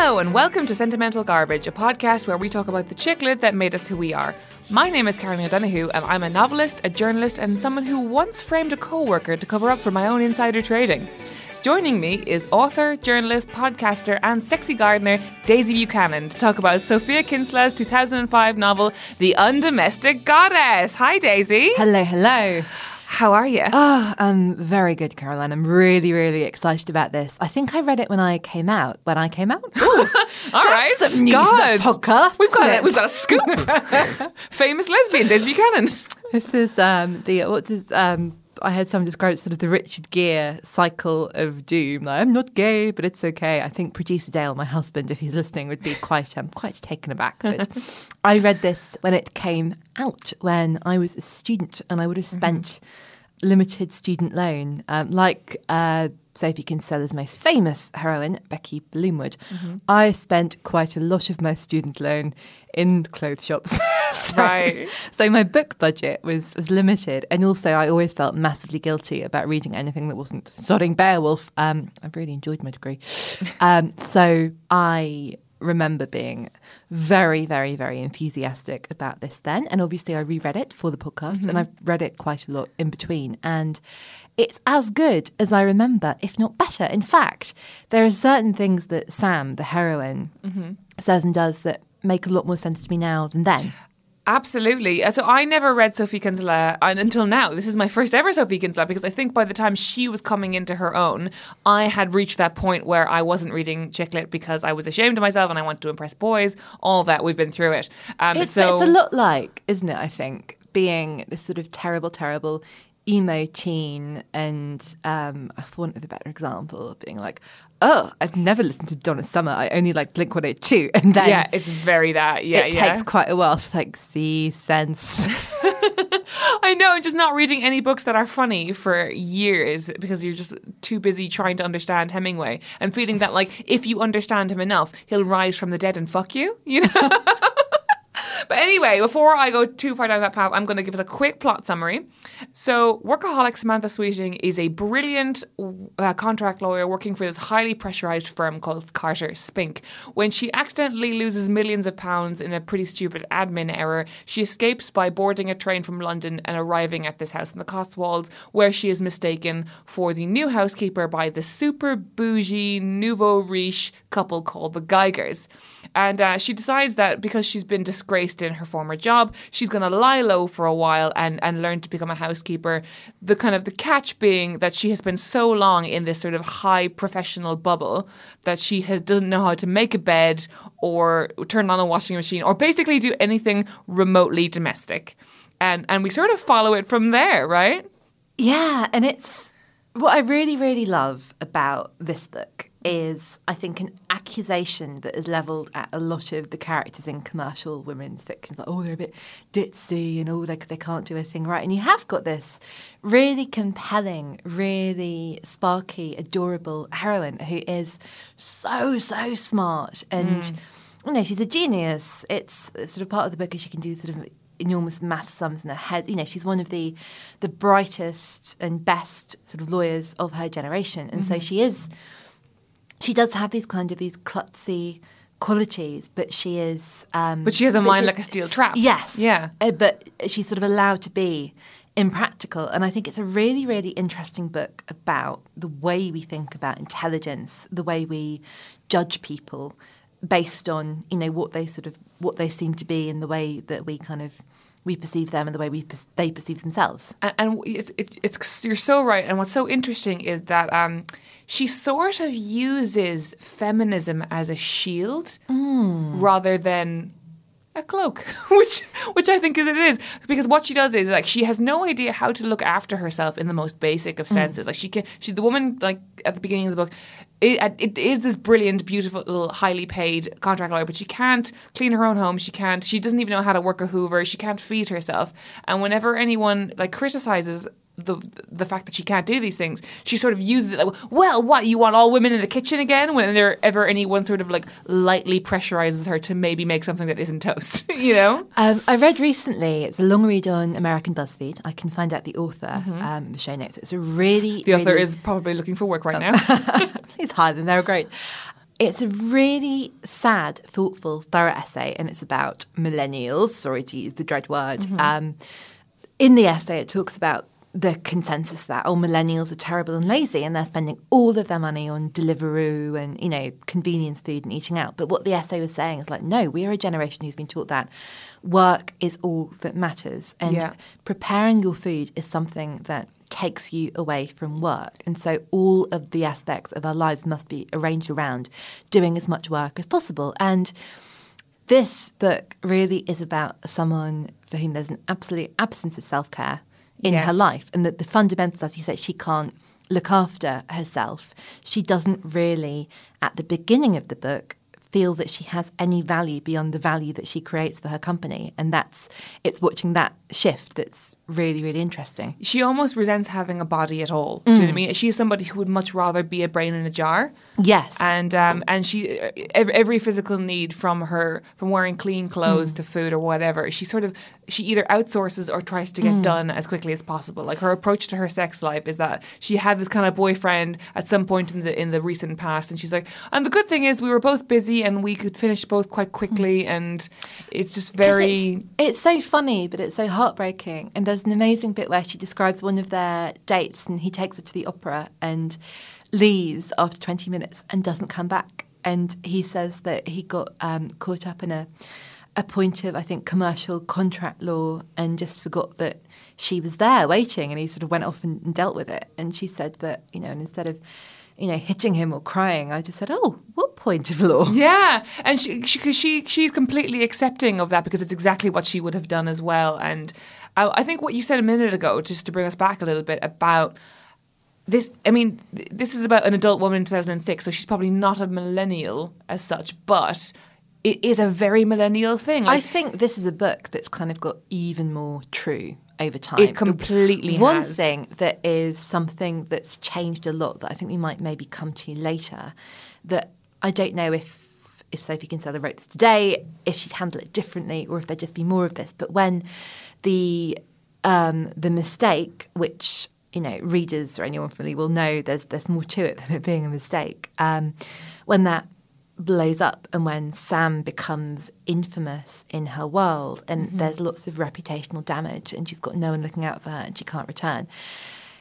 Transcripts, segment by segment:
Hello, and welcome to Sentimental Garbage, a podcast where we talk about the chick lit that made us who we are. My name is Caroline O'Donoghue, and I'm a novelist, a journalist, and someone who once framed a co worker to cover up for my own insider trading. Joining me is author, journalist, podcaster, and sexy gardener Daisy Buchanan to talk about Sophie Kinsella's 2005 novel, The Undomestic Goddess. Hi, Daisy. Hello, hello. How are you? Oh, I'm very good, Caroline. I'm really, really excited about this. I think I read it when I came out. When I came out? Ooh, All right. some news God. podcast. We've got, a, it? we've got a scoop. Famous lesbian, Daisy Buchanan. This is um, the what's his, um, I heard someone describe sort of the Richard Gere cycle of doom. Like, I'm not gay, but it's okay. I think producer Dale, my husband, if he's listening, would be quite um, quite taken aback. But I read this when it came out when I was a student, and I would have spent limited student loan, um, like uh, Sophie Kinsella's most famous heroine, Becky Bloomwood. I spent quite a lot of my student loan in clothes shops. so, Right. So my book budget was was limited, and also I always felt massively guilty about reading anything that wasn't sodding Beowulf. Um, I've really enjoyed my degree, um, so I remember being very, very, very enthusiastic about this then. And obviously, I reread it for the podcast, and mm-hmm. I've read it quite a lot in between. And it's as good as I remember, if not better. In fact, there are certain things that Sam, the heroine, mm-hmm. says and does that make a lot more sense to me now than then. Absolutely. Uh, So I never read Sophie Kinsella uh, until now. This is my first ever Sophie Kinsella because I think by the time she was coming into her own, I had reached that point where I wasn't reading chick lit because I was ashamed of myself and I wanted to impress boys. All that we've been through it. Um, It's, so it's a lot like, isn't it? I think being this sort of terrible, terrible emo teen, and um, for want of a better example, of being like, "Oh, I've never listened to Donna Summer. I only like Blink One Eight Two, and then yeah, it's very that. Yeah, it yeah. takes quite a while to like see sense. I know, and just not reading any books that are funny for years because you're just too busy trying to understand Hemingway and feeling that like if you understand him enough, he'll rise from the dead and fuck you. You know. But anyway, before I go too far down that path, I'm going to give us a quick plot summary. So, workaholic Samantha Sweeting is a brilliant uh, contract lawyer working for this highly pressurized firm called Carter Spink. When she accidentally loses millions of pounds in a pretty stupid admin error, she escapes by boarding a train from London and arriving at this house in the Cotswolds, where she is mistaken for the new housekeeper by the super bougie nouveau riche couple called the Geigers. And uh, she decides that because she's been disgraced in her former job, she's going to lie low for a while and, and learn to become a housekeeper. The kind of the catch being that she has been so long in this sort of high professional bubble that she has, doesn't know how to make a bed or turn on a washing machine or basically do anything remotely domestic. And and we sort of follow it from there, right? Yeah, and it's what I really, really love about this book is I think an accusation that is levelled at a lot of the characters in commercial women's fiction. Like, oh, they're a bit ditzy and oh, they, they can't do a thing right. And you have got this really compelling, really sparky, adorable heroine who is so, so smart. And, mm. you know, she's a genius. It's sort of part of the book is she can do sort of enormous math sums in her head. You know, she's one of the the brightest and best sort of lawyers of her generation, and so mm-hmm. she is. She does have these kind of these klutzy qualities, but she is. Um, But she has a mind like a steel trap. Yes. Yeah. Uh, but she's sort of allowed to be impractical. And I think it's a really, really interesting book about the way we think about intelligence, the way we judge people based on, you know, what they sort of what they seem to be and the way that we kind of we perceive them and the way we per- they perceive themselves. and, and it's, it's, it's you're so right. And what's so interesting is that um, she sort of uses feminism as a shield rather than a cloak, which which I think is it is because what she does is like she has no idea how to look after herself in the most basic of senses. Like she can, she the woman like at the beginning of the book. It, uh, it is this brilliant, beautiful, highly paid contract lawyer, but she can't clean her own home. She can't. She doesn't even know how to work a Hoover. She can't feed herself. And whenever anyone like criticizes the the fact that she can't do these things, she sort of uses it like, well, what you want all women in the kitchen again? Whenever anyone sort of like lightly pressurizes her to maybe make something that isn't toast, you know? Um, I read recently, it's a long read on American BuzzFeed. I can find out the author um, in the show notes. It's a really. The author really- is probably looking for work right now. Please hide them, they're great. it's a really sad, thoughtful, thorough essay, and it's about millennials. Sorry to use the dread word. Um, in the essay, it talks about the consensus that oh millennials are terrible and lazy and they're spending all of their money on Deliveroo and you know convenience food and eating out. But what the essay was saying is like no we are a generation who's been taught that work is all that matters and Yeah. preparing your food is something that takes you away from work. And so all of the aspects of our lives must be arranged around doing as much work as possible. And this book really is about someone for whom there's an absolute absence of self care in Yes. her life, and that the fundamentals, as you say, she can't look after herself. She doesn't really, at the beginning of the book, feel that she has any value beyond the value that she creates for her company, and that's it's watching that shift that's really, really interesting. She almost resents having a body at all. Do you know what I mean? She's somebody who would much rather be a brain in a jar. Yes, and um, and she every, every physical need from her from wearing clean clothes to food or whatever she sort of she either outsources or tries to get done as quickly as possible like her approach to her sex life is that she had this kind of boyfriend at some point in the in the recent past and she's like and the good thing is we were both busy and we could finish both quite quickly and it's just very It's, it's so funny, but it's so heartbreaking. And there's an amazing bit where she describes one of their dates, and he takes her to the opera and leaves after 20 minutes and doesn't come back. And he says that he got um, caught up in a a point of, I think, commercial contract law and just forgot that she was there waiting, and he sort of went off and, and dealt with it. And she said that, you know, and instead of you know, hitting him or crying, I just said, "Oh, what point of law?" Yeah, and she, she, she she's completely accepting of that because it's exactly what she would have done as well. And I, I think what you said a minute ago, just to bring us back a little bit about this. I mean, this is about an adult woman in 2006, so she's probably not a millennial as such, but it is a very millennial thing. I think this is a book that's kind of got even more true over time. It completely The One has. thing that is something that's changed a lot that I think we might maybe come to later, that I don't know if if Sophie Kinsella wrote this today, if she'd handle it differently, or if there'd just be more of this. But when the um, the mistake, which you know readers or anyone familiar will know, there's there's more to it than it being a mistake. Um, when that blows up and when Sam becomes infamous in her world and there's lots of reputational damage and she's got no one looking out for her and she can't return.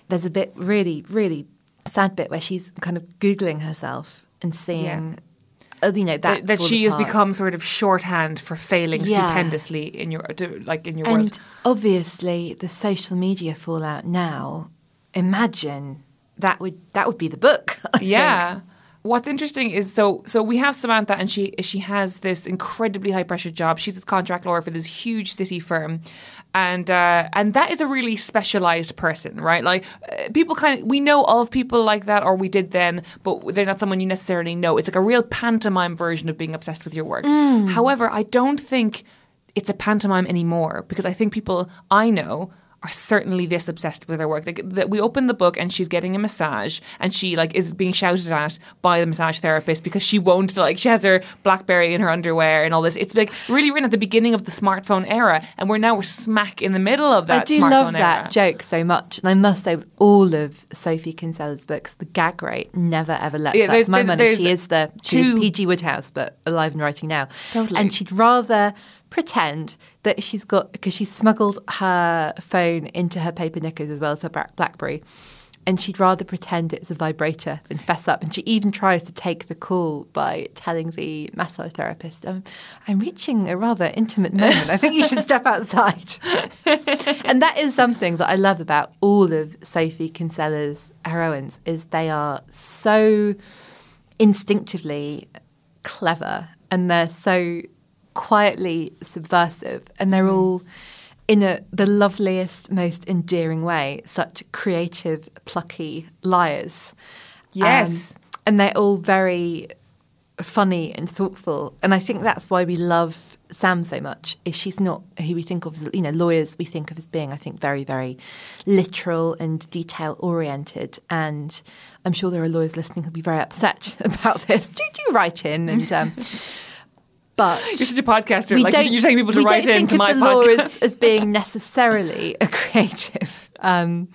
There's a bit really, really sad bit where she's kind of Googling herself and seeing, uh, you know, that, that, she has become sort of shorthand for failing Yeah. stupendously in your like in your And world. obviously the social media fallout now, imagine that would that would be the book. I think. What's interesting is so so we have Samantha and she she has this incredibly high pressure job. She's a contract lawyer for this huge city firm, and uh, and that is a really specialized person, right? Like uh, people kind of we know all of people like that, or we did then, but they're not someone you necessarily know. It's like a real pantomime version of being obsessed with your work. However, I don't think it's a pantomime anymore because I think people I know are certainly this obsessed with her work. Like, that we open the book and she's getting a massage and she like is being shouted at by the massage therapist because she won't like she has her BlackBerry in her underwear and all this. It's like really written at the beginning of the smartphone era, and we're now we're smack in the middle of that. I do love that era. joke so much, and I must say, with all of Sophie Kinsella's books, the gag rate never ever lets Yeah, up. there's- my there's- money, there's she is the she is PG Wodehouse, but alive and writing now. Totally. and she'd rather pretend that she's got because she smuggled her phone into her paper knickers as well as her BlackBerry. And she'd rather pretend it's a vibrator than fess up. And she even tries to take the call by telling the massage therapist, I'm, um, I'm reaching a rather intimate moment. I think you should step outside. and that is something that I love about all of Sophie Kinsella's heroines is they are so instinctively clever and they're so quietly subversive and they're all in a, the loveliest most endearing way such creative plucky liars. Yes. Um, and they're all very funny and thoughtful and i think that's why we love sam so much is she's not who we think of as you know lawyers we think of as being i think very very literal and detail oriented and i'm sure there are lawyers listening who'll be very upset about this. Do, do write in and um, but You're such a podcaster. like you're telling people to we write don't into my the law podcast. as, as being necessarily a creative. Um,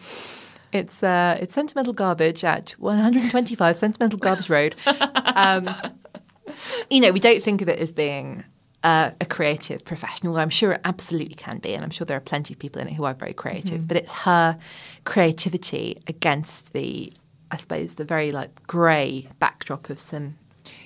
it's uh, it's sentimental garbage at 125 Sentimental Garbage Road. Um, you know, we don't think of it as being uh, a creative professional. I'm sure it absolutely can be, and I'm sure there are plenty of people in it who are very creative. Mm-hmm. But it's her creativity against the, I suppose, the very like grey backdrop of some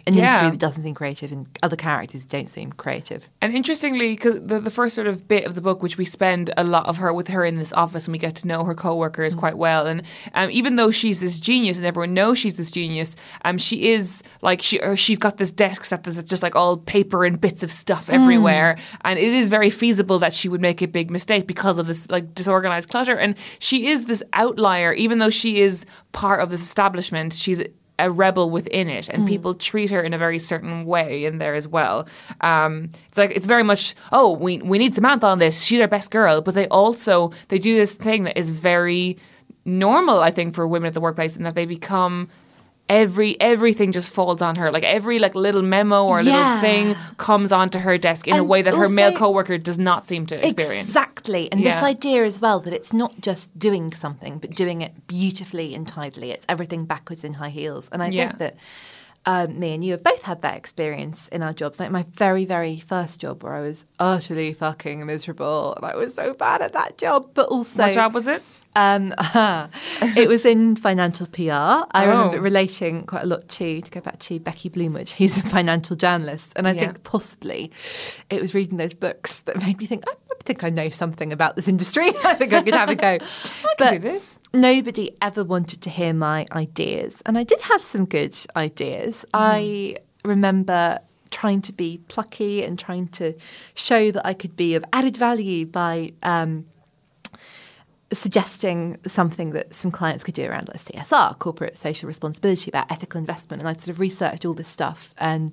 an Yeah. industry that doesn't seem creative and other characters don't seem creative. And interestingly, because the, the first sort of bit of the book, which we spend a lot of her with her in this office, and we get to know her co-workers quite well. And um, even though she's this genius, and everyone knows she's this genius, um, she is like she or she's got this desk that that's just like all paper and bits of stuff everywhere, and it is very feasible that she would make a big mistake because of this like disorganized clutter. And she is this outlier, even though she is part of this establishment. She's a rebel within it, and people treat her in a very certain way in there as well. Um, it's like it's very much oh we we need Samantha on this. She's our best girl, but they also they do this thing that is very normal, I think, for women at the workplace, in that they become. Every everything just falls on her. Like every like little memo or little thing comes onto her desk in a way that her male coworker does not seem to experience. Exactly. And this idea as well that it's not just doing something, but doing it beautifully and tidily. It's everything backwards in high heels. And I Yeah. think that um, me and you have both had that experience in our jobs. Like my very, very first job where I was utterly fucking miserable and I was so bad at that job, but also. What job was it? Um, it was in financial PR. I Oh. remember relating quite a lot to, to go back to Becky Bloomwood, who's a financial journalist. And I Yeah. think possibly it was reading those books that made me think, I, I think I know something about this industry. I think I could have a go. I could do this. Nobody ever wanted to hear my ideas. And I did have some good ideas. Mm. I remember trying to be plucky and trying to show that I could be of added value by um, suggesting something that some clients could do around like CSR, corporate social responsibility, about ethical investment. And I'd sort of researched all this stuff. And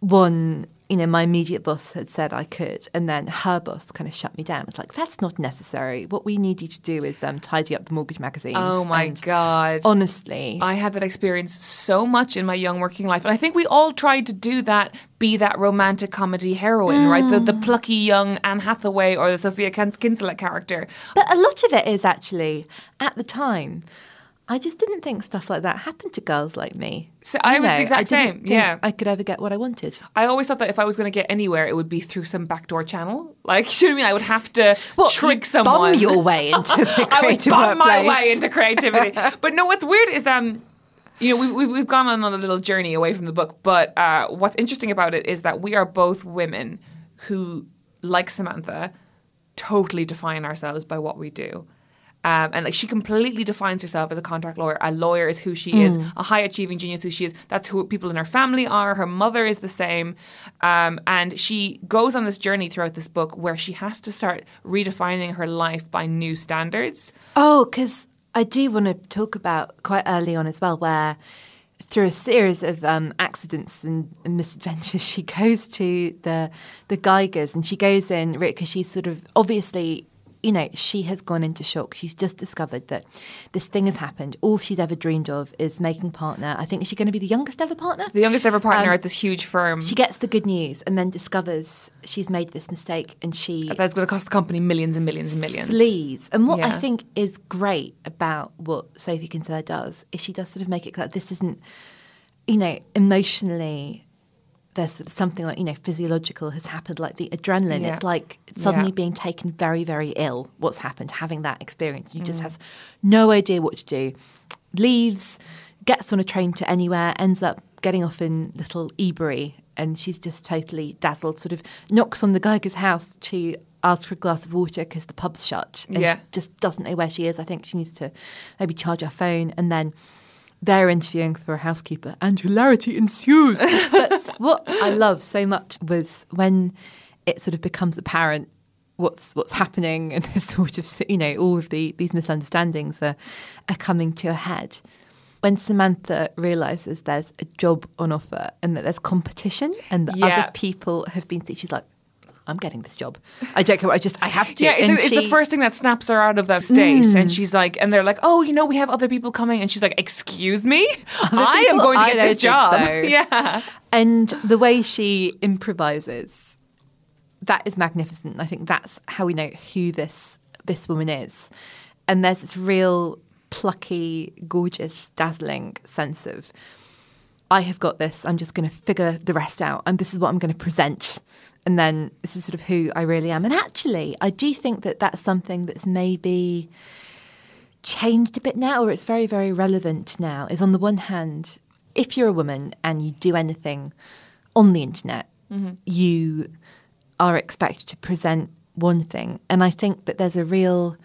one, you know, my immediate boss had said I could. And then her boss kind of shut me down. It's like, that's not necessary. What we need you to do is um, tidy up the mortgage magazines. Oh my And god! Honestly. I had that experience so much in my young working life. And I think we all tried to do that, be that romantic comedy heroine, right? The, the plucky young Anne Hathaway or the Sophia Kin- Kinsella character. But a lot of it is actually, at the time, I just didn't think stuff like that happened to girls like me. So I You was the exact same, yeah. I could ever get what I wanted. I always thought that if I was going to get anywhere, it would be through some backdoor channel. Like, you know what I mean? I would have to What, trick someone. Bum your way into the I would bum my way into creativity. but no, what's weird is um, you know, we, we've we've gone on a little journey away from the book. But uh, what's interesting about it is that we are both women who, like Samantha, totally define ourselves by what we do. Um, and like she completely defines herself as a contract lawyer. A lawyer is who she is. A high achieving genius who she is. That's who people in her family are. Her mother is the same. Um, and she goes on this journey throughout this book where she has to start redefining her life by new standards. Oh, because I do want to talk about quite early on as well, where through a series of um, accidents and, and misadventures, she goes to the the Geigers and she goes in because she's sort of obviously. You know, she has gone into shock. She's just discovered that this thing has happened. All she's ever dreamed of is making partner. I think she's going to be the youngest ever partner? The youngest ever partner Um, at this huge firm. She gets the good news and then discovers she's made this mistake and she that's going to cost the company millions and millions and millions. flees. And what I think is great about what Sophie Kinsella does is she does sort of make it clear this isn't, you know, emotionally. There's something like you know physiological has happened, like the adrenaline. Yeah. It's like suddenly Yeah. being taken very, very ill. What's happened? Having that experience, you Mm. just has no idea what to do. Leaves, gets on a train to anywhere, ends up getting off in little Ebury, and she's just totally dazzled. Sort of knocks on the Geiger's house to ask for a glass of water because the pub's shut, and Yeah. she just doesn't know where she is. I think she needs to maybe charge her phone, and then they're interviewing for a housekeeper, and hilarity ensues. but what I love so much was when it sort of becomes apparent what's what's happening, and this sort of you know all of the these misunderstandings are are coming to a head. When Samantha realizes there's a job on offer and that there's competition and that Yeah. other people have been, she's like, "I'm getting this job. I don't care. I just I have to." Yeah, it's, And it's the first thing that snaps her out of that state. Mm. And she's like, and they're like, oh, you know, we have other people coming. And she's like, excuse me? I am going to I get this job. so. yeah. And the way she improvises, that is magnificent. I think that's how we know who this this woman is. And there's this real plucky, gorgeous, dazzling sense of I have got this. I'm just going to figure the rest out. And this is what I'm going to present. And then this is sort of who I really am. And actually, I do think that that's something that's maybe changed a bit now, or it's very, very relevant now. Is on the one hand, if you're a woman and you do anything on the internet, mm-hmm. you are expected to present one thing. And I think that there's a real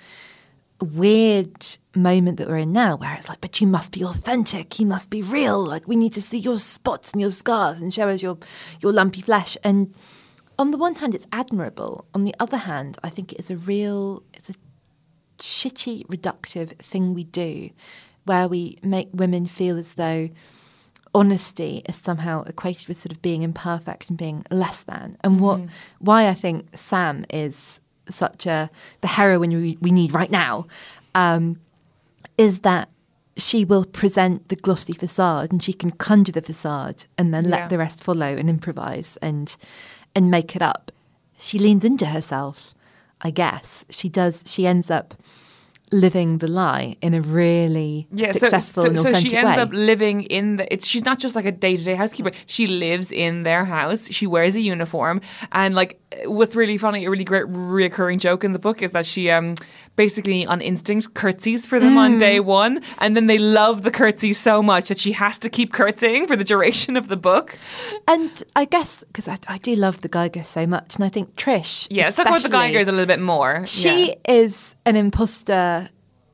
weird moment that we're in now where it's like, but you must be authentic, you must be real. Like we need to see your spots and your scars and show us your your lumpy flesh. And on the one hand, it's admirable. On the other hand, I think it is a real, it's a shitty, reductive thing we do, where we make women feel as though honesty is somehow equated with sort of being imperfect and being less than. And what mm-hmm. why I think Sam is such a the heroine we, we need right now um, is that she will present the glossy facade and she can conjure the facade and then let the rest follow and improvise and and make it up. She leans into herself, I guess. She does she ends up living the lie in a really yeah, successful so, so, and authentic so she ends way. up living in the it's she's not just like a day-to-day housekeeper she lives in their house she wears a uniform and like what's really funny a really great recurring joke in the book is that she um basically on instinct curtsies for them mm. on day one and then they love the curtsy so much that she has to keep curtsying for the duration of the book and i guess because I, I, do love the Geiger so much and i think trish yeah let's talk about the Geigers a little bit more she yeah. is an imposter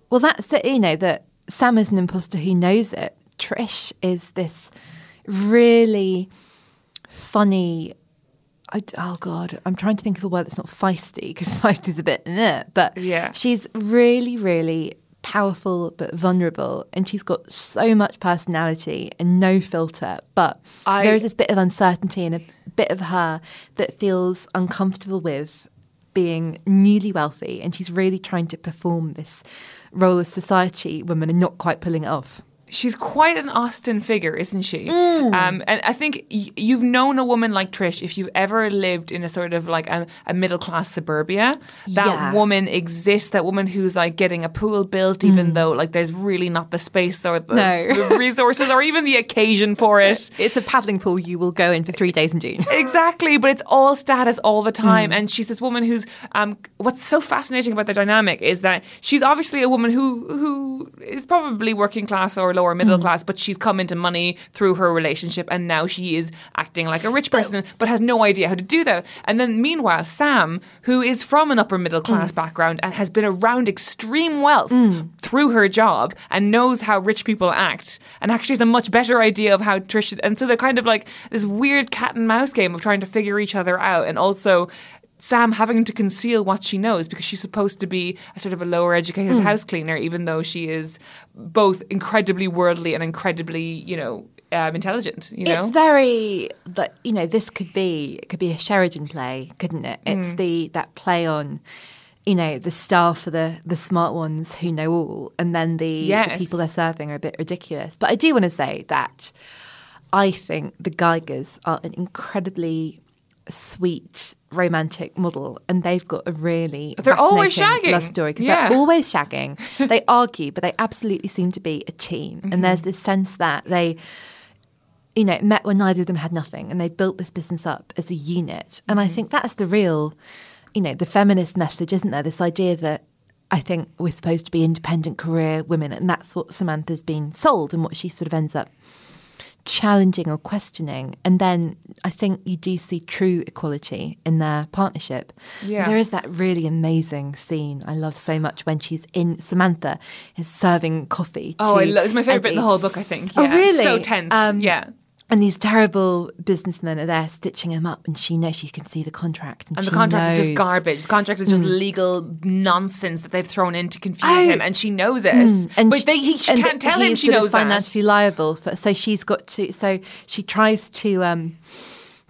well, that's the you know, that Sam is an imposter who knows it. Trish is this really funny. I, oh God, I'm trying to think of a word that's not feisty because feisty is a bit in it, but yeah. she's really, really powerful but vulnerable, and she's got so much personality and no filter. But I, there is this bit of uncertainty and a bit of her that feels uncomfortable with being newly wealthy, and she's really trying to perform this role as society woman and not quite pulling it off she's quite an Austen figure, isn't she? Mm. Um, and I think y- you've known a woman like Trish if you've ever lived in a sort of like a, a middle class suburbia. That yeah. woman exists. That woman who's like getting a pool built, even mm. though like there's really not the space or the, no. the, resources or even the occasion for it. It's a paddling pool you will go in for three days in June. exactly, but it's all status all the time. Mm. And she's this woman who's um, what's so fascinating about the dynamic is that she's obviously a woman who who is probably working class or lower middle mm. class, but she's come into money through her relationship and now she is acting like a rich person, but has no idea how to do that. And then meanwhile, Sam, who is from an upper middle class mm. background and has been around extreme wealth mm. through her job and knows how rich people act and actually has a much better idea of how Trish, and so they're kind of like this weird cat and mouse game of trying to figure each other out and also Sam having to conceal what she knows because she's supposed to be a sort of a lower educated mm. house cleaner, even though she is both incredibly worldly and incredibly, you know, um, intelligent. You know, it's very that you know this could be it could be a Sheridan play, couldn't it? It's mm. the that play on. You know the star for the the smart ones who know all, and then the, yes. the people they're serving are a bit ridiculous. But I do want to say that I think the Geigers are an incredibly sweet romantic model and they've got a really they're always shagging love story because yeah. they're always shagging they argue but they absolutely seem to be a team mm-hmm. and there's this sense that they you know met when neither of them had nothing and they built this business up as a unit and mm-hmm. i think that's the real you know the feminist message isn't there this idea that I think we're supposed to be independent career women, and that's what Samantha's been sold, and what she sort of ends up challenging or questioning. And then I think you do see true equality in their partnership. Yeah. There is that really amazing scene I love so much when she's in Samantha is serving coffee. oh, I love, it's my favorite bit in the whole book. I think. Oh, yeah. Oh, really? So tense. Um, yeah. And these terrible businessmen are there stitching him up, and she knows she can see the contract. And, and the contract knows. is just garbage. The contract is just mm. legal nonsense that they've thrown in to confuse oh. him, and she knows it. Mm. And but she, they, he, she can't tell him she knows financially that. liable. For, so she's got to. So she tries to. Um,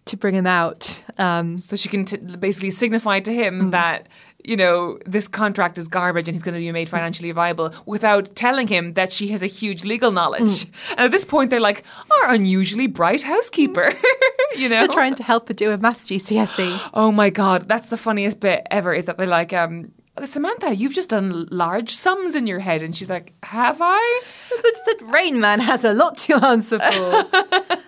to bring him out, um, so she can t- basically signify to him mm. that you know, this contract is garbage and he's going to be made financially viable without telling him that she has a huge legal knowledge. Mm. And at this point, they're like, our unusually bright housekeeper. you know? They're trying to help her do a maths GCSE. Oh my God. That's the funniest bit ever is that they're like, um, Samantha, you've just done large sums in your head. And she's like, Have I? Just said Rain Man has a lot to answer for.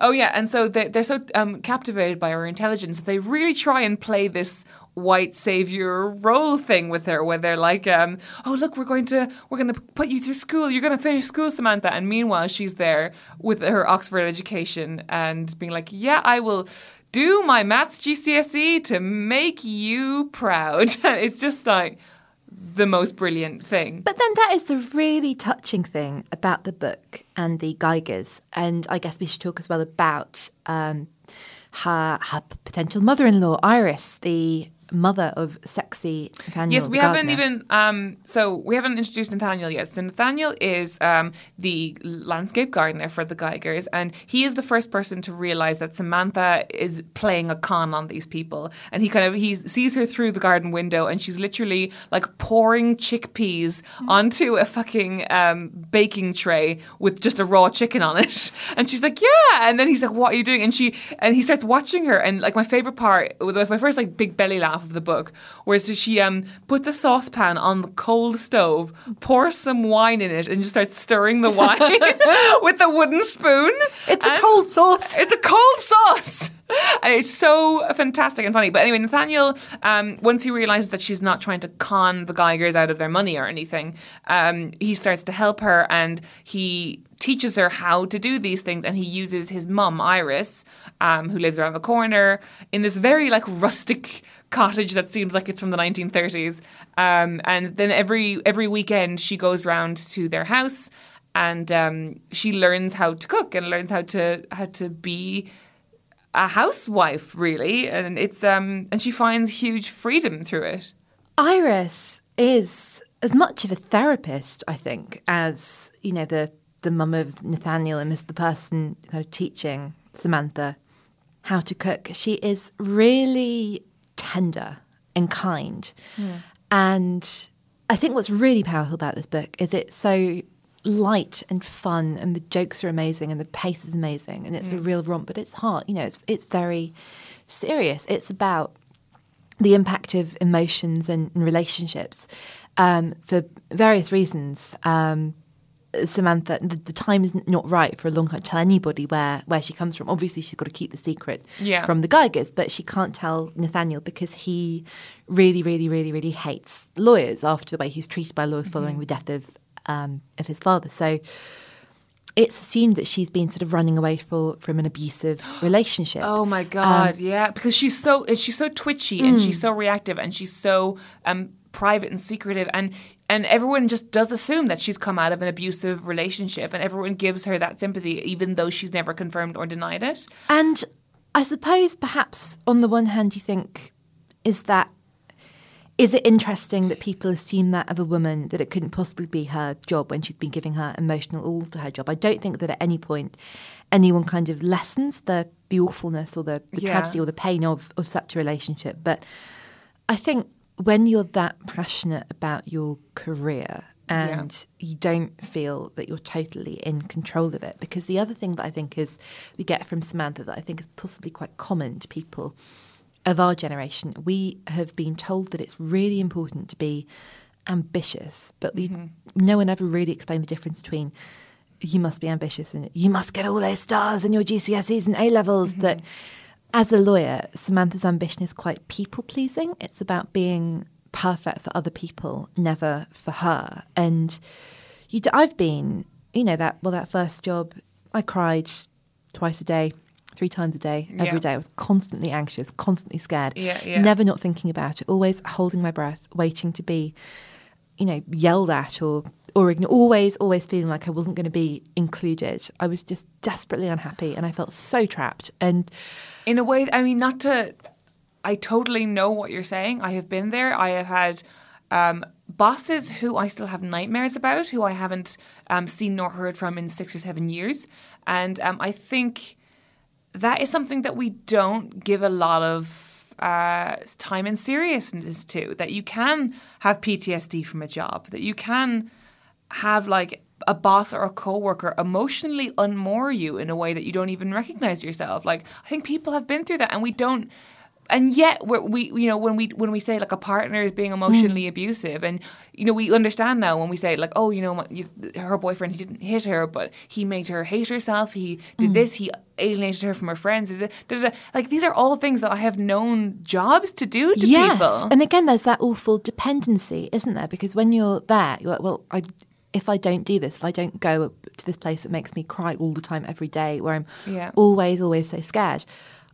Oh yeah, and so they, they're so um, captivated by her intelligence that they really try and play this white savior role thing with her, where they're like, um, "Oh look, we're going to we're going to put you through school. You're going to finish school, Samantha." And meanwhile, she's there with her Oxford education and being like, "Yeah, I will." Do my maths GCSE to make you proud. it's just like the most brilliant thing. But then that is the really touching thing about the book and the Geigers. And I guess we should talk as well about um, her, her potential mother in law, Iris, the mother of sexy Nathaniel. Yes, we haven't even. Um, so we haven't introduced Nathaniel yet. So Nathaniel is um, the landscape gardener for the Geigers, and he is the first person to realize that Samantha is playing a con on these people. And he kind of he sees her through the garden window, and she's literally like pouring chickpeas mm. onto a fucking um, baking tray with just a raw chicken on it. And she's like, "Yeah," and then he's like, "What are you doing?" And she and he starts watching her, and like my favorite part, with my first like big belly laugh of the book, where she um, puts a saucepan on the cold stove, pours some wine in it, and just starts stirring the wine with a wooden spoon. It's a cold sauce. It's a cold sauce. And it's so fantastic and funny. But anyway, Nathaniel, um, once he realizes that she's not trying to con the Geigers out of their money or anything, um, he starts to help her and he teaches her how to do these things. And he uses his mum, Iris, um, who lives around the corner, in this very like rustic cottage that seems like it's from the 1930s. Um, and then every every weekend she goes round to their house and um, she learns how to cook and learns how to how to be a housewife really. And it's um and she finds huge freedom through it. Iris is as much of a therapist i think as you know the the mum of nathaniel and as the person kind of teaching samantha how to cook. She is really tender and kind. Yeah. And I think what's really powerful about this book is it's so light and fun and the jokes are amazing and the pace is amazing and it's mm. a real romp but it's hard you know it's it's very serious it's about the impact of emotions and, and relationships um, for various reasons um, Samantha, the, the, time is not right for a long time to tell anybody where, where she comes from. Obviously, she's got to keep the secret yeah. from the Geigers, but she can't tell Nathaniel because he really, really, really, really hates lawyers after the way he's treated by lawyers mm-hmm. following the death of um, of his father. So it's assumed that she's been sort of running away for, from an abusive relationship. Oh my god, um, yeah, because she's so she's so twitchy mm. and she's so reactive and she's so um, private and secretive and and everyone just does assume that she's come out of an abusive relationship and everyone gives her that sympathy even though she's never confirmed or denied it and i suppose perhaps on the one hand you think is that is it interesting that people assume that of a woman that it couldn't possibly be her job when she's been giving her emotional all to her job i don't think that at any point anyone kind of lessens the the awfulness or the, the yeah. tragedy or the pain of of such a relationship but i think when you're that passionate about your career and yeah. you don't feel that you're totally in control of it. Because the other thing that I think is we get from Samantha that I think is possibly quite common to people of our generation, we have been told that it's really important to be ambitious, but we mm-hmm. no one ever really explained the difference between you must be ambitious and you must get all those stars in your GCSEs and A levels mm-hmm. that as a lawyer, Samantha's ambition is quite people pleasing. It's about being perfect for other people, never for her. And you, I've been, you know, that well, that first job, I cried twice a day, three times a day, every yeah. day. I was constantly anxious, constantly scared, yeah, yeah. never not thinking about it, always holding my breath, waiting to be, you know, yelled at or or ignored, always, always feeling like I wasn't going to be included. I was just desperately unhappy and I felt so trapped. And in a way, I mean, not to. I totally know what you're saying. I have been there. I have had um, bosses who I still have nightmares about, who I haven't um, seen nor heard from in six or seven years. And um, I think that is something that we don't give a lot of uh, time and seriousness to. That you can have PTSD from a job, that you can have like a boss or a coworker emotionally unmoor you in a way that you don't even recognize yourself. Like I think people have been through that and we don't and yet we're, we you know when we when we say like a partner is being emotionally mm. abusive and you know we understand now when we say like oh you know my- you, her boyfriend he didn't hit her but he made her hate herself he did mm. this he alienated her from her friends da, da, da. like these are all things that I have known jobs to do to yes. people And again, there's that awful dependency, isn't there? Because when you're there, you're like, well, I, if I don't do this, if I don't go to this place that makes me cry all the time every day, where I'm Yeah. always, always so scared.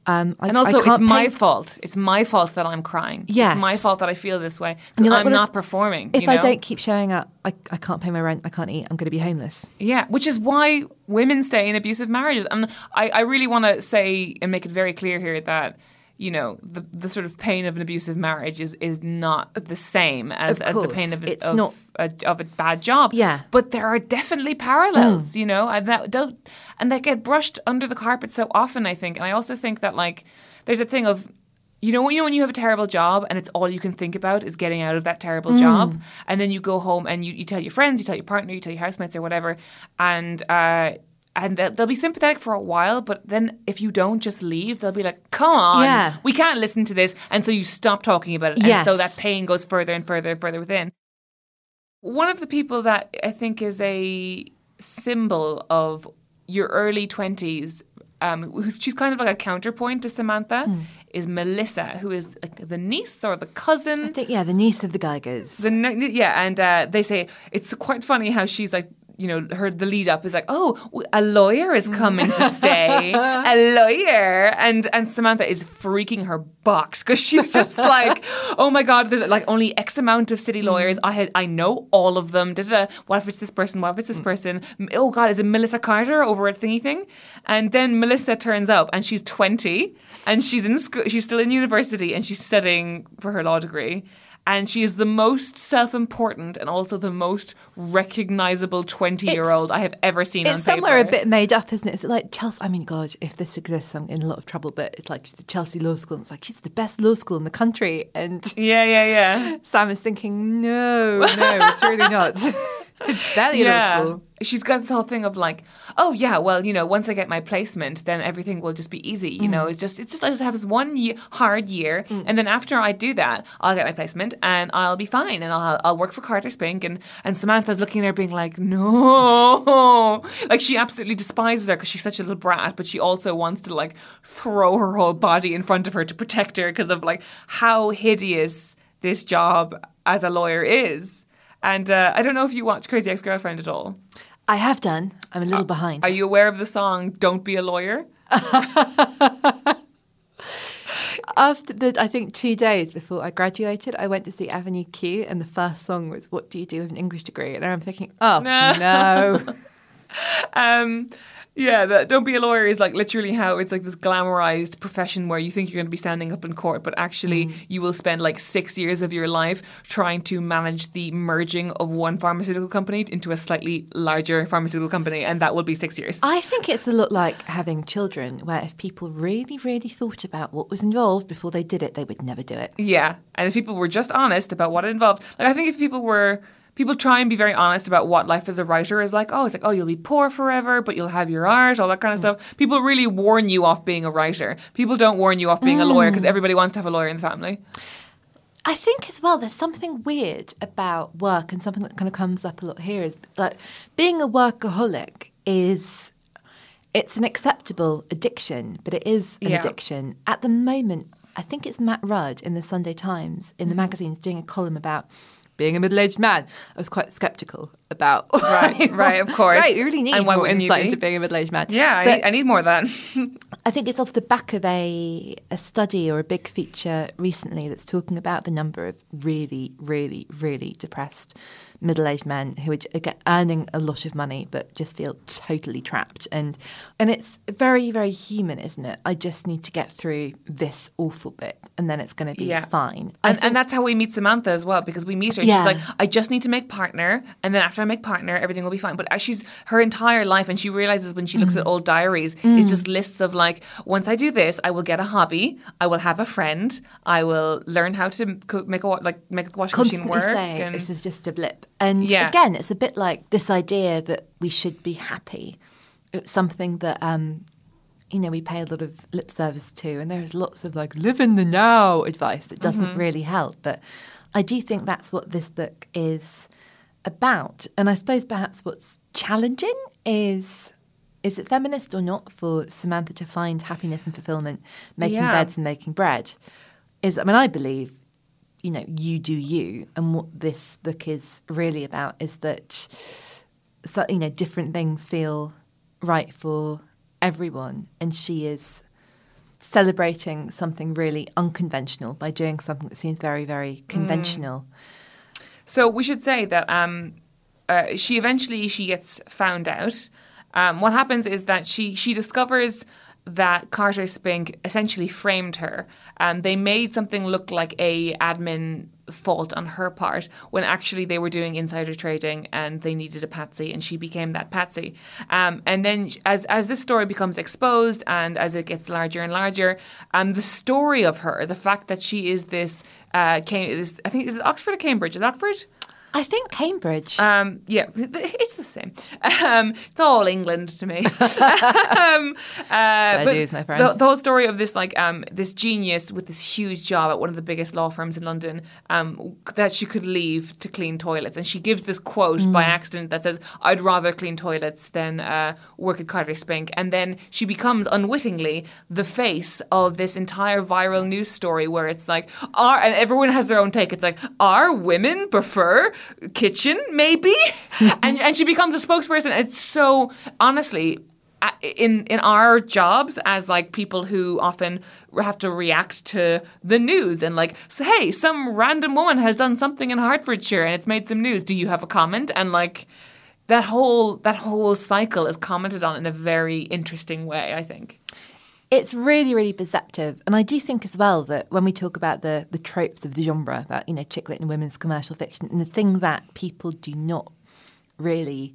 Um, I, and I also, it's my pay- fault. It's my fault that I'm crying. Yes. It's my fault that I feel this way. And like, I'm well, not if- performing. If you I don't keep showing up, I, I can't pay my rent, I can't eat, I'm going to be homeless. Yeah, which is why women stay in abusive marriages. And I, I really want to say and make it very clear here that, you know, the, the sort of pain of an abusive marriage is, is not the same as, as the pain of, it's of, not- a, of a bad job. Yeah. But there are definitely parallels, you know, and that don't, and that get brushed under the carpet so often, I think. And I also think that, like, there's a thing of, you know, when you know when you have a terrible job and it's all you can think about is getting out of that terrible job, and then you go home and you, you tell your friends, you tell your partner, you tell your housemates or whatever, and uh, and they'll, they'll be sympathetic for a while, but then if you don't just leave, they'll be like, "Come on, Yeah. we can't listen to this," and so you stop talking about it, and so that pain goes further and further and further within. One of the people that I think is a symbol of your early 20s, um, who's, she's kind of like a counterpoint to Samantha, is Melissa, who is like the niece or the cousin. I think, yeah, the niece of the Geigers. The yeah, and uh, they say it's quite funny how she's like, you know, her the lead up is like, oh, a lawyer is coming to stay, a lawyer, and and Samantha is freaking her box because she's just like, oh my god, there's like only X amount of city mm. lawyers. I had I know all of them. Da, da, da. What if it's this person? What if it's this mm. person? Oh god, is it Melissa Carter over at Thingy Thing? And then Melissa turns up and she's twenty and she's in school. She's still in university and she's studying for her law degree and she is the most self-important and also the most recognizable 20-year-old I have ever seen on it's somewhere a bit made up, isn't it? It's like Chelsea. I mean, God, if this exists, I'm in a lot of trouble. But it's like she's the Chelsea Law School. And it's like she's the best law school in the country, and Yeah, yeah, yeah. Sam is thinking, no, no, it's really not. it's barely a law school. She's got this whole thing of like, oh yeah, well, you know, once I get my placement, then everything will just be easy. You know, Mm. it's just it's just I just have this one year, hard year, and then after I do that, I'll get my placement and I'll be fine, and I'll I'll work for Carter Spink, and and Samantha's looking there being like, no, like she absolutely despises her because she's such a little brat, but she also wants to like throw her whole body in front of her to protect her because of like how hideous this job as a lawyer is. And uh, I don't know if you watch Crazy Ex Girlfriend at all. I have done. I'm a little behind. Are you aware of the song "Don't Be a Lawyer"? After the, I think two days before I graduated, I went to see Avenue Q, and the first song was "What Do You Do with an English Degree?" And I'm thinking, oh No. no, Um, yeah, the, "Don't Be a Lawyer" is like literally how it's like this glamorized profession where you think you're going to be standing up in court, but actually mm. you will spend like six years of your life trying to manage the merging of one pharmaceutical company into a slightly larger pharmaceutical company, and that will be six years. I think it's a lot like having children, where if people really, really thought about what was involved before they did it, they would never do it. Yeah, and if people were just honest about what it involved, like I think if people were people try and be very honest about what life as a writer is like. Oh, it's like oh, you'll be poor forever, but you'll have your art, all that kind of mm. stuff. People really warn you off being a writer. People don't warn you off being a lawyer because mm. everybody wants to have a lawyer in the family. I think as well, there's something weird about work, and something that kind of comes up a lot here is like being a workaholic is it's an acceptable addiction, but it is an Yeah. addiction. At the moment, I think it's Matt Rudd in the Sunday Times in the mm-hmm. magazines doing a column about being a middle-aged man. I was quite skeptical about Right, right, of course. Right, you really need more insight into being a middle-aged man. Yeah, I need, I need more of that. I think it's off the back of a a study or a big feature recently that's talking about the number of really, really, really depressed middle-aged men who are earning a lot of money but just feel totally trapped. And and it's very, very human, isn't it? I just need to get through this awful bit, and then it's going to be Yeah. fine. And, think- and that's how we meet Samantha as well because we meet her. and Yeah. She's like, I just need to make partner, and then after I make partner, everything will be fine. But she's her entire life, and she realizes when she looks Mm. at old diaries, it's just lists of like, once I do this, I will get a hobby, I will have a friend, I will learn how to cook, make a like make the washing machine work. saying and- this is just a blip. And Yeah. again, it's a bit like this idea that we should be happy. It's something that um, you know we pay a lot of lip service to, and there's lots of like live in the now advice that doesn't Mm-hmm. really help. But I do think that's what this book is about, and I suppose perhaps what's challenging is. Is it feminist or not for Samantha to find happiness and fulfillment making Yeah. beds and making bread? Is I mean, I believe you know, you do you. And what this book is really about is that, so, you know, different things feel right for everyone. And she is celebrating something really unconventional by doing something that seems very, very conventional. So we should say that um, uh, she eventually she gets found out. Um, what happens is that she she discovers that Carter Spink essentially framed her. Um, they made something look like a admin fault on her part when actually they were doing insider trading and they needed a patsy and she became that patsy. Um, and then as as this story becomes exposed and as it gets larger and larger um, the story of her the fact that she is this uh, came this, I think is it Oxford or Cambridge? Is Oxford I think Cambridge. um, yeah, it's the same. Um, it's all England to me. um, uh, dues, my friend. The, the whole story of this, like, um, this genius with this huge job at one of the biggest law firms in London, um, that she could leave to clean toilets, and she gives this quote by accident that says, "I'd rather clean toilets than uh, work at Carter Spink," and then she becomes unwittingly the face of this entire viral news story where it's like, "Are," and everyone has their own take. It's like, "Are women prefer?" Kitchen maybe? And and she becomes a spokesperson. It's so honestly in in our jobs as like people who often have to react to the news and like so hey some random woman has done something in Hertfordshire and it's made some news. Do you have a comment? And like that whole that whole cycle is commented on in a very interesting way I think it's really, really perceptive. And I do think as well that when we talk about the, the tropes of the genre, about, you know, chick lit and women's commercial fiction, and the thing that people do not really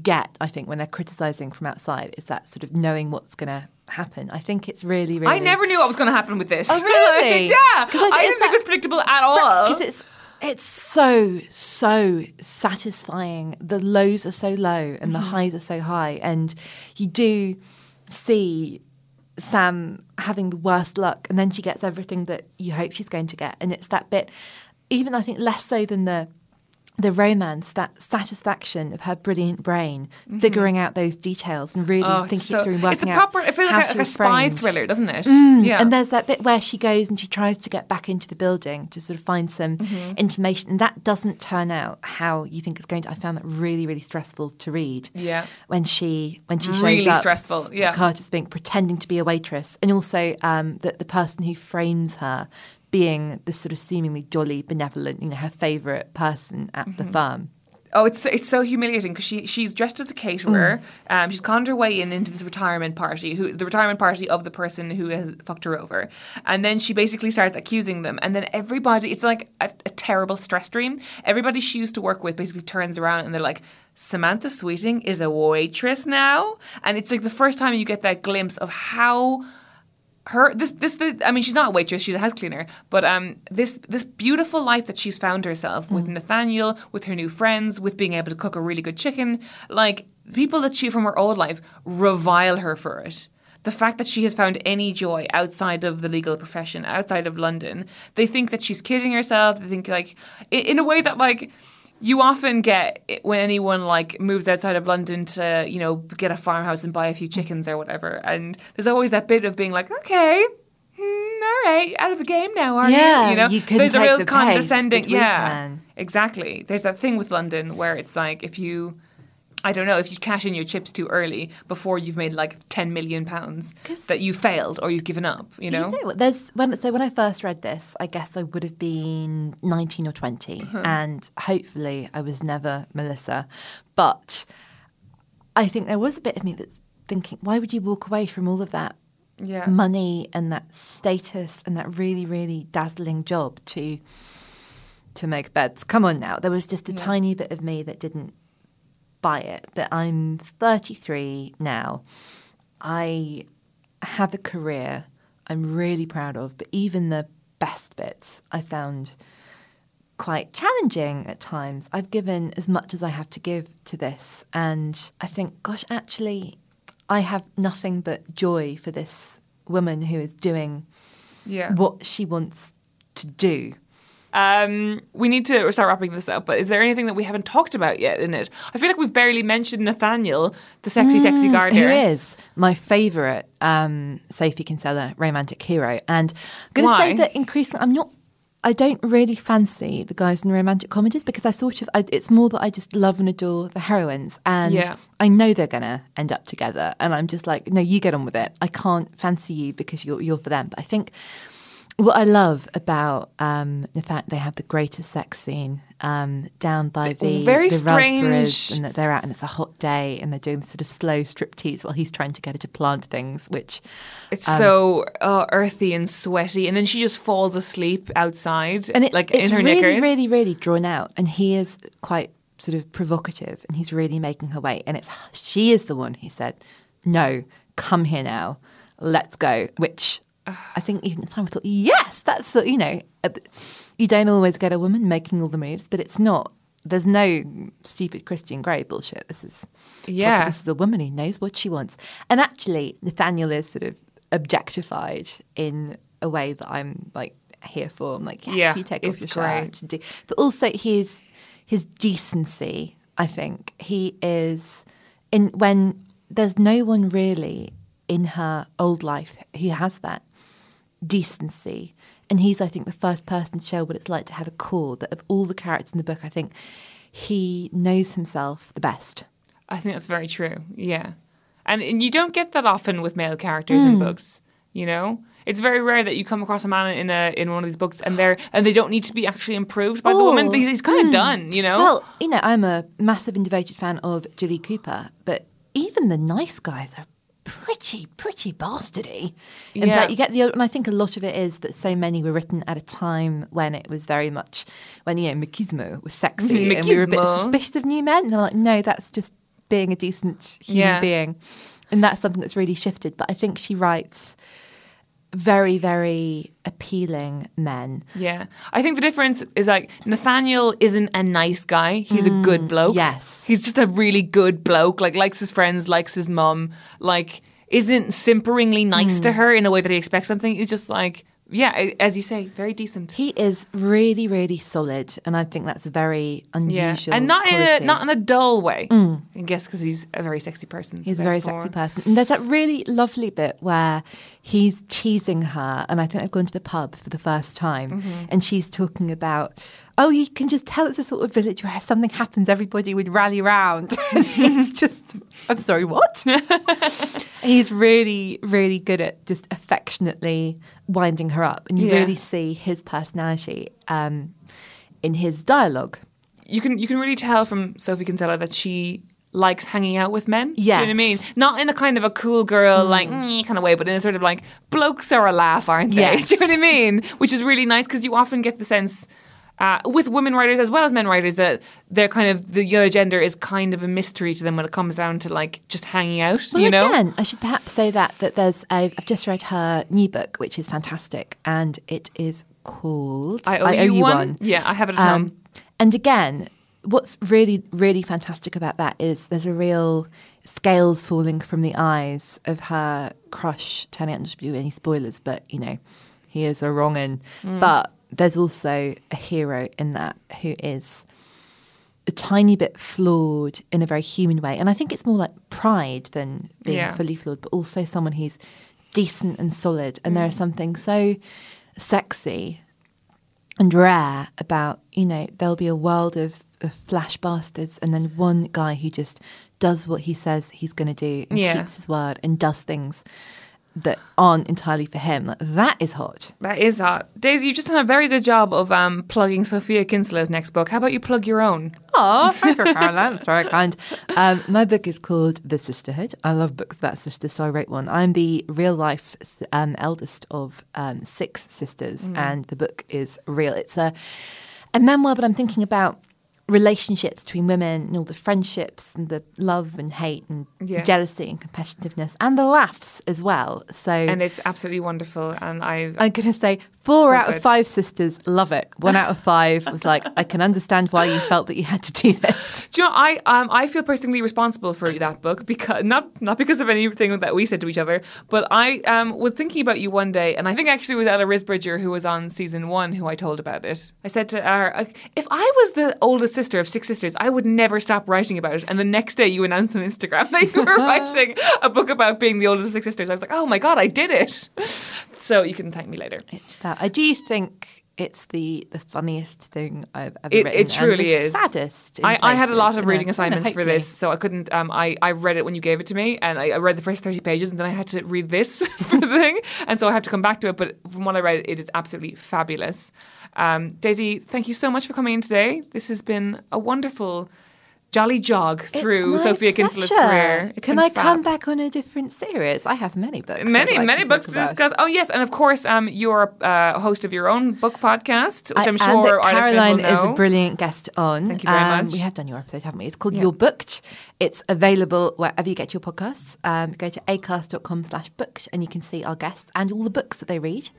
get, I think, when they're criticising from outside is that sort of knowing what's going to happen. I think it's really, really. I never knew what was going to happen with this Oh, really? yeah I I didn't think it was predictable at all Because it's it's so so satisfying. The lows are so low and the mm-hmm. highs are so high, and you do see Sam having the worst luck, and then she gets everything that you hope she's going to get, and it's that bit. Even I think less so than the the romance, that satisfaction of her brilliant brain figuring out those details and really Oh, thinking so- it through and working it's a out proper. It feels like, a, like a spy thriller, doesn't it? Mm, yeah. And there's that bit where she goes and she tries to get back into the building to sort of find some Mm-hmm. information, and that doesn't turn out how you think it's going to. I found that really, really stressful to read. Yeah. When she when she shows Really up, stressful, yeah. Carter Spink pretending to be a waitress, and also um, that the person who frames her being this sort of seemingly jolly, benevolent, you know, her favourite person at Mm-hmm. the firm. Oh, it's it's so humiliating because she she's dressed as a caterer. Um, she's conned her way in into this retirement party, who the retirement party of the person who has fucked her over, and then she basically starts accusing them, and then everybody, it's like a, a terrible stress dream. Everybody she used to work with basically turns around and they're like. Samantha Sweeting is a waitress now, and it's like the first time you get that glimpse of how her this this the, I mean she's not a waitress she's a house cleaner but um this this beautiful life that she's found herself with Nathaniel with her new friends with being able to cook a really good chicken like people that she from her old life revile her for it. The fact that she has found any joy outside of the legal profession outside of London they think that she's kidding herself they think like in, in a way that like you often get when anyone like moves outside of London to you know get a farmhouse and buy a few chickens or whatever, and there's always that bit of being like, okay, hmm, all right, out of the game now, are Yeah, you? You know, you there's a real the condescending, yeah, can. exactly. There's that thing with London where it's like if you. I don't know if you cash in your chips too early before you've made like ten million pounds that you failed or you've given up. You know, what? There's when so when I first read this, I guess I would have been nineteen or 20 Uh-huh. and hopefully I was never Melissa. But I think there was a bit of me that's thinking, why would you walk away from all of that yeah. money and that status and that really, really dazzling job to to make beds? Come on now. There was just a tiny bit of me that didn't buy it. But I'm 33 now. I have a career I'm really proud of, but even the best bits I found quite challenging at times. I've given as much as I have to give to this, and I think, gosh, actually, I have nothing but joy for this woman who is doing Yeah. what she wants to do. Um, we need to start wrapping this up, but is there anything that we haven't talked about yet in it? I feel like we've barely mentioned Nathaniel, the sexy, sexy gardener. Who is my favourite um, Sophie Kinsella romantic hero? And I'm going to say that increasingly, I'm not. I don't really fancy the guys in the romantic comedies because I sort of. I, it's more that I just love and adore the heroines, and Yeah. I know they're going to end up together, and I'm just like, no, you get on with it. I can't fancy you because you're you're for them. But I think what I love about um, the fact they have the greatest sex scene um, down by the Very the strange. and that they're out and it's a hot day and they're doing sort of slow striptease while he's trying to get her to plant things, which It's Um, so uh, earthy and sweaty, and then she just falls asleep outside, and it's, like it's in her really, knickers. really, really drawn out. And he is quite sort of provocative and he's really making her wait. And it's she is the one who said, "No, come here now, let's go." Which I think even at the time I thought, yes, that's the you know, you don't always get a woman making all the moves, but it's not. There's no stupid Christian Grey bullshit. This is Yeah. This is a woman who knows what she wants. And actually, Nathaniel is sort of objectified in a way that I'm like here for. I'm like, yes, Yeah, you take off your shirt. great. and do- But also his his decency. I think he is in when there's no one really in her old life who has that decency. And he's, I think, the first person to show what it's like to have a core that of all the characters in the book, I think he knows himself the best. I think that's very true. Yeah, and, and you don't get that often with male characters in hmm. books. You know, it's very rare that you come across a man in a in one of these books and they're and they don't need to be actually improved by the oh, woman. Oh, He's, he's kind of hmm. done. You know. Well, you know, I'm a massive and devoted fan of Jilly Cooper, but even the nice guys are pretty, pretty bastardy. And Yeah. but you get the, and I think a lot of it is that so many were written at a time when it was very much when you know machismo was sexy, and we were a bit suspicious of new men. And they're like, no, that's just being a decent human Yeah. being, and that's something that's really shifted. But I think she writes very, very appealing men. Yeah. I think the difference is like Nathaniel isn't a nice guy. He's a good bloke. Mm, yes. He's just a really good bloke. Like likes his friends, likes his mum, like isn't simperingly nice Mm. to her in a way that he expects something. He's just like yeah, as you say, very decent. He is really, really solid, and I think that's a very Yeah, unusual. and not in a. Mm. not in a dull way. I guess because he's a very sexy person. so He's a very sexy person. And there's that really lovely bit where he's teasing her, and I think they've gone to the pub for the first time, Mm-hmm. and she's talking about, oh, you can just tell it's a sort of village where if something happens, everybody would rally round. he's just, I'm sorry, what? he's really, really good at just affectionately winding her up, and you Yeah. really see his personality um, in his dialogue. You can you can really tell from Sophie Kinsella that she likes hanging out with men. Do you know what I mean? Mm. Not in a kind of a cool girl like "Mm," kind of way, but in a sort of like blokes are a laugh, aren't they? Yes. Do you know what I mean? Which is really nice because you often get the sense. Uh, with women writers as well as men writers, that they're kind of the other gender is kind of a mystery to them when it comes down to like just hanging out. Well, you know, again, I should perhaps say that that there's a, I've just read her new book, which is fantastic, and it is called I owe, you, one. Yeah, I have it at home. Um, and again, what's really, really fantastic about that is there's a real scales falling from the eyes of her crush, turning out not to be any spoilers, but you know, he is a wrong un. Mm. But there's also a hero in that who is a tiny bit flawed in a very human way. And I think it's more like pride than being Yeah. fully flawed, but also someone who's decent and solid. And there is mm. something so sexy and rare about, you know, there'll be a world of, of flash bastards and then one guy who just does what he says he's going to do and Yeah. keeps his word and does things that aren't entirely for him. Like, that is hot. That is hot. Daisy, you've just done a very good job of um, plugging Sophie Kinsella's next book. How about you plug your own? Oh, thank you, Caroline. That's very kind. Um, my book is called The Sisterhood. I love books about sisters, so I wrote one. I'm the real life um, eldest of um, six sisters, and the book is real. It's a, a memoir, but I'm thinking about relationships between women and all the friendships and the love and hate and Yeah. jealousy and competitiveness and the laughs as well. So and it's absolutely wonderful. And I, I'm going to say four So out good. of five sisters love it. One out of five was like, I can understand why you felt that you had to do this. do you know, I, um, I feel personally responsible for that book because not not because of anything that we said to each other, but I um, was thinking about you one day, and I think actually it was Ella Risbridger who was on season one who I told about it. I said to her, if I was the oldest sister of six sisters, I would never stop writing about it. And the next day, you announced on Instagram that you were writing a book about being the oldest of six sisters. I was like, oh my god, I did it. So you can thank me later. It's about, I do think it's the, the funniest thing I've ever It- written. it truly is. Saddest. I, I had a lot of reading know, assignments for this, so I couldn't. Um, I, I read it when you gave it to me, and I, I read the first 30 pages, and then I had to read this for the thing. And so I have to come back to it. But from what I read, it is absolutely fabulous. Um, Daisy, thank you so much for coming in today. This has been a wonderful, jolly jog through Sophia pleasure. career. It's Can I come back on a different series? I have many books. Many, like many to books to discuss. Oh yes, and of course, um, you're a host of your own book podcast, which I- I'm sure Caroline is a brilliant guest on. Thank you very Um, much. We have done your episode, haven't we? It's called You're Booked. It's available wherever you get your podcasts. Um, go to acast.com slash booked and you can see our guests and all the books that they read.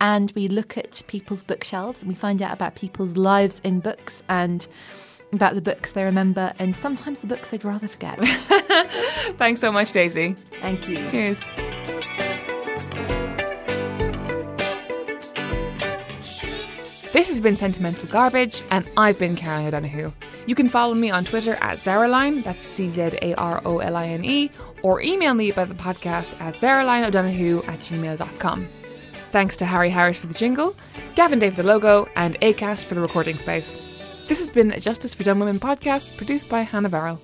And we look at people's bookshelves and we find out about people's lives in books and about the books they remember and sometimes the books they'd rather forget. Thanks so much, Daisy. Thank you. Cheers. This has been Sentimental Garbage, and I've been Caroline O'Donoghue. You can follow me on Twitter at Czaroline, that's C Z A R O L I N E, or email me about the podcast at czarolineodonoghue at gmail.com. Thanks to Harry Harris for the jingle, Gavin Day for the logo, and ACAST for the recording space. This has been a Justice for Dumb Women podcast produced by Hannah Varrall.